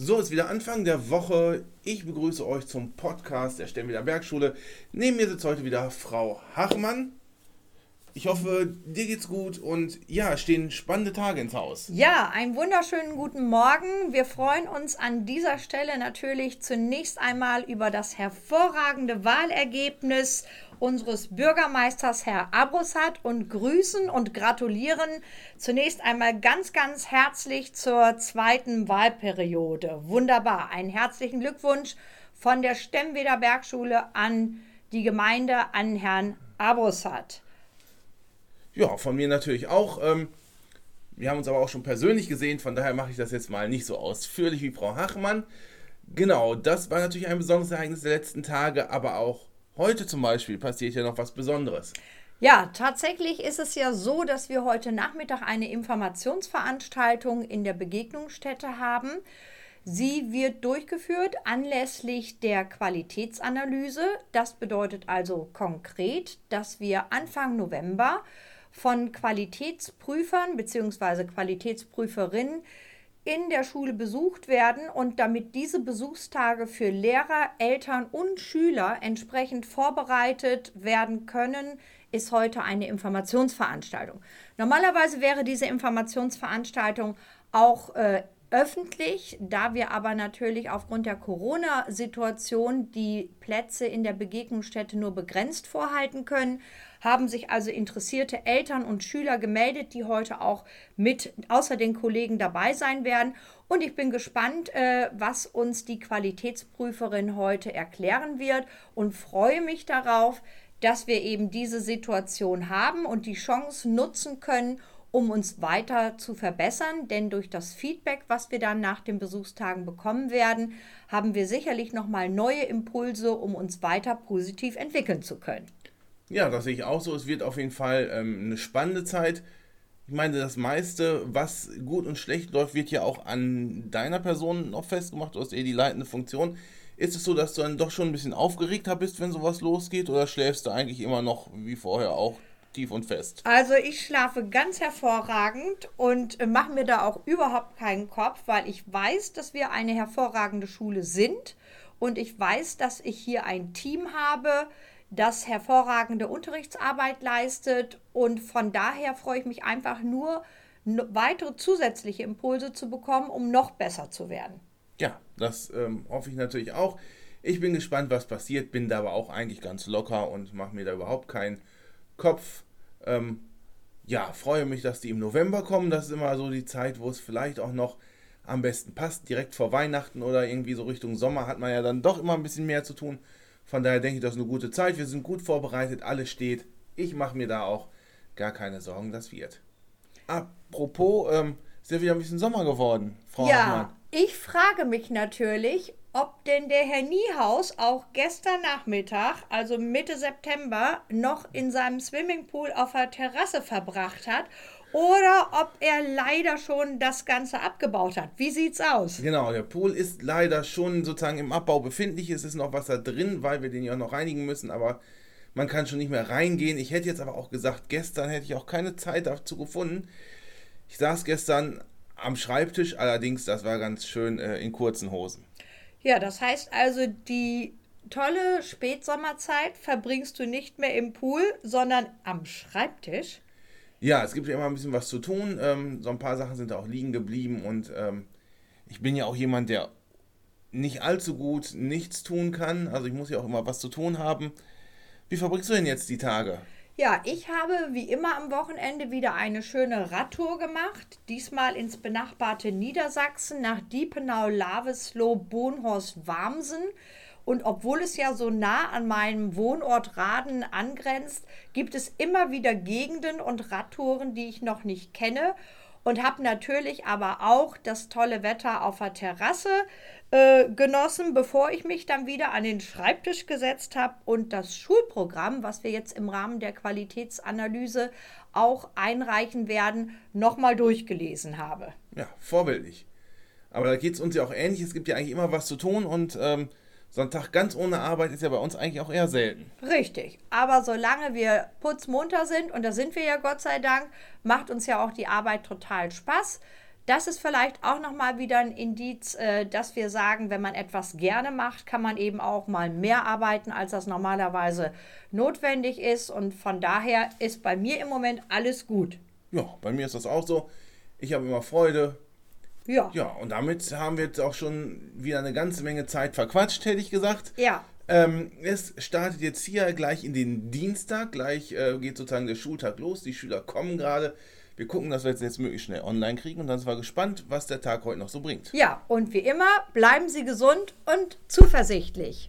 So ist wieder Anfang der Woche. Ich begrüße euch zum Podcast der Stemmider Bergschule. Neben mir sitzt heute wieder Frau Hachmann. Ich hoffe, dir geht's gut und ja, stehen spannende Tage ins Haus. Ja, einen wunderschönen guten Morgen. Wir freuen uns an dieser Stelle natürlich zunächst einmal über das hervorragende Wahlergebnis unseres Bürgermeisters Herr Abrusat und grüßen und gratulieren zunächst einmal ganz, ganz herzlich zur zweiten Wahlperiode. Wunderbar. Einen herzlichen Glückwunsch von der Stemmweder Bergschule an die Gemeinde, an Herrn Abrusat. Ja, von mir natürlich auch. Ähm, wir haben uns aber auch schon persönlich gesehen, von daher mache ich das jetzt mal nicht so ausführlich wie Frau Hachmann. Genau, das war natürlich ein besonderes Ereignis der letzten Tage, aber auch heute zum Beispiel passiert ja noch was Besonderes. Ja, tatsächlich ist es ja so, dass wir heute Nachmittag eine Informationsveranstaltung in der Begegnungsstätte haben. Sie wird durchgeführt anlässlich der Qualitätsanalyse. Das bedeutet also konkret, dass wir Anfang November von Qualitätsprüfern bzw. Qualitätsprüferinnen in der Schule besucht werden und damit diese Besuchstage für Lehrer, Eltern und Schüler entsprechend vorbereitet werden können, ist heute eine Informationsveranstaltung. Normalerweise wäre diese Informationsveranstaltung auch äh, öffentlich, da wir aber natürlich aufgrund der Corona-Situation die Plätze in der Begegnungsstätte nur begrenzt vorhalten können, haben sich also interessierte Eltern und Schüler gemeldet, die heute auch mit außer den Kollegen dabei sein werden. Und ich bin gespannt, äh, was uns die Qualitätsprüferin heute erklären wird und freue mich darauf, dass wir eben diese Situation haben und die Chance nutzen können, um uns weiter zu verbessern. Denn durch das Feedback, was wir dann nach den Besuchstagen bekommen werden, haben wir sicherlich nochmal neue Impulse, um uns weiter positiv entwickeln zu können. Ja, das sehe ich auch so. Es wird auf jeden Fall ähm, eine spannende Zeit. Ich meine, das meiste, was gut und schlecht läuft, wird ja auch an deiner Person noch festgemacht. Du hast eh die leitende Funktion. Ist es so, dass du dann doch schon ein bisschen aufgeregter bist, wenn sowas losgeht? Oder schläfst du eigentlich immer noch wie vorher auch tief und fest? Also ich schlafe ganz hervorragend und äh, mache mir da auch überhaupt keinen Kopf, weil ich weiß, dass wir eine hervorragende Schule sind. Und ich weiß, dass ich hier ein Team habe, das hervorragende Unterrichtsarbeit leistet. Und von daher freue ich mich einfach nur, weitere zusätzliche Impulse zu bekommen, um noch besser zu werden. Ja, das ähm, hoffe ich natürlich auch. Ich bin gespannt, was passiert, bin da aber auch eigentlich ganz locker und mache mir da überhaupt keinen Kopf. Ähm, ja, freue mich, dass die im November kommen. Das ist immer so die Zeit, wo es vielleicht auch noch am besten passt. Direkt vor Weihnachten oder irgendwie so Richtung Sommer hat man ja dann doch immer ein bisschen mehr zu tun. Von daher denke ich, das ist eine gute Zeit. Wir sind gut vorbereitet, alles steht. Ich mache mir da auch gar keine Sorgen, das wird. Apropos, ähm, ist ja wieder ein bisschen Sommer geworden, Frau Ja, Hartmann. ich frage mich natürlich, ob denn der Herr Niehaus auch gestern Nachmittag, also Mitte September, noch in seinem Swimmingpool auf der Terrasse verbracht hat oder ob er leider schon das Ganze abgebaut hat. Wie sieht's aus? Genau, der Pool ist leider schon sozusagen im Abbau befindlich. Es ist noch Wasser drin, weil wir den ja noch reinigen müssen, aber man kann schon nicht mehr reingehen. Ich hätte jetzt aber auch gesagt, gestern hätte ich auch keine Zeit dazu gefunden. Ich saß gestern am Schreibtisch, allerdings, das war ganz schön äh, in kurzen Hosen. Ja, das heißt also, die tolle Spätsommerzeit verbringst du nicht mehr im Pool, sondern am Schreibtisch. Ja, es gibt ja immer ein bisschen was zu tun. Ähm, so ein paar Sachen sind auch liegen geblieben und ähm, ich bin ja auch jemand, der nicht allzu gut nichts tun kann. Also ich muss ja auch immer was zu tun haben. Wie verbringst du denn jetzt die Tage? Ja, ich habe wie immer am Wochenende wieder eine schöne Radtour gemacht. Diesmal ins benachbarte Niedersachsen nach Diepenau, Lavesloh, Bohnhorst, Warmsen. Und obwohl es ja so nah an meinem Wohnort Raden angrenzt, gibt es immer wieder Gegenden und Radtouren, die ich noch nicht kenne. Und habe natürlich aber auch das tolle Wetter auf der Terrasse äh, genossen, bevor ich mich dann wieder an den Schreibtisch gesetzt habe und das Schulprogramm, was wir jetzt im Rahmen der Qualitätsanalyse auch einreichen werden, nochmal durchgelesen habe. Ja, vorbildlich. Aber da geht es uns ja auch ähnlich. Es gibt ja eigentlich immer was zu tun und ähm, Sonntag ganz ohne Arbeit ist ja bei uns eigentlich auch eher selten. Richtig. Aber solange wir putzmunter sind, und da sind wir ja Gott sei Dank, macht uns ja auch die Arbeit total Spaß. Das ist vielleicht auch nochmal wieder ein Indiz, äh, dass wir sagen, wenn man etwas gerne macht, kann man eben auch mal mehr arbeiten, als das normalerweise notwendig ist. Und von daher ist bei mir im Moment alles gut. Ja, bei mir ist das auch so. Ich habe immer Freude. Ja. Ja, und damit haben wir jetzt auch schon wieder eine ganze Menge Zeit verquatscht, hätte ich gesagt. Ja. Ähm, es startet jetzt hier gleich in den Dienstag. Gleich äh, geht sozusagen der Schultag los. Die Schüler kommen gerade. Wir gucken, dass wir es jetzt möglichst schnell online kriegen und dann sind wir gespannt, was der Tag heute noch so bringt. Ja, und wie immer, bleiben Sie gesund und zuversichtlich.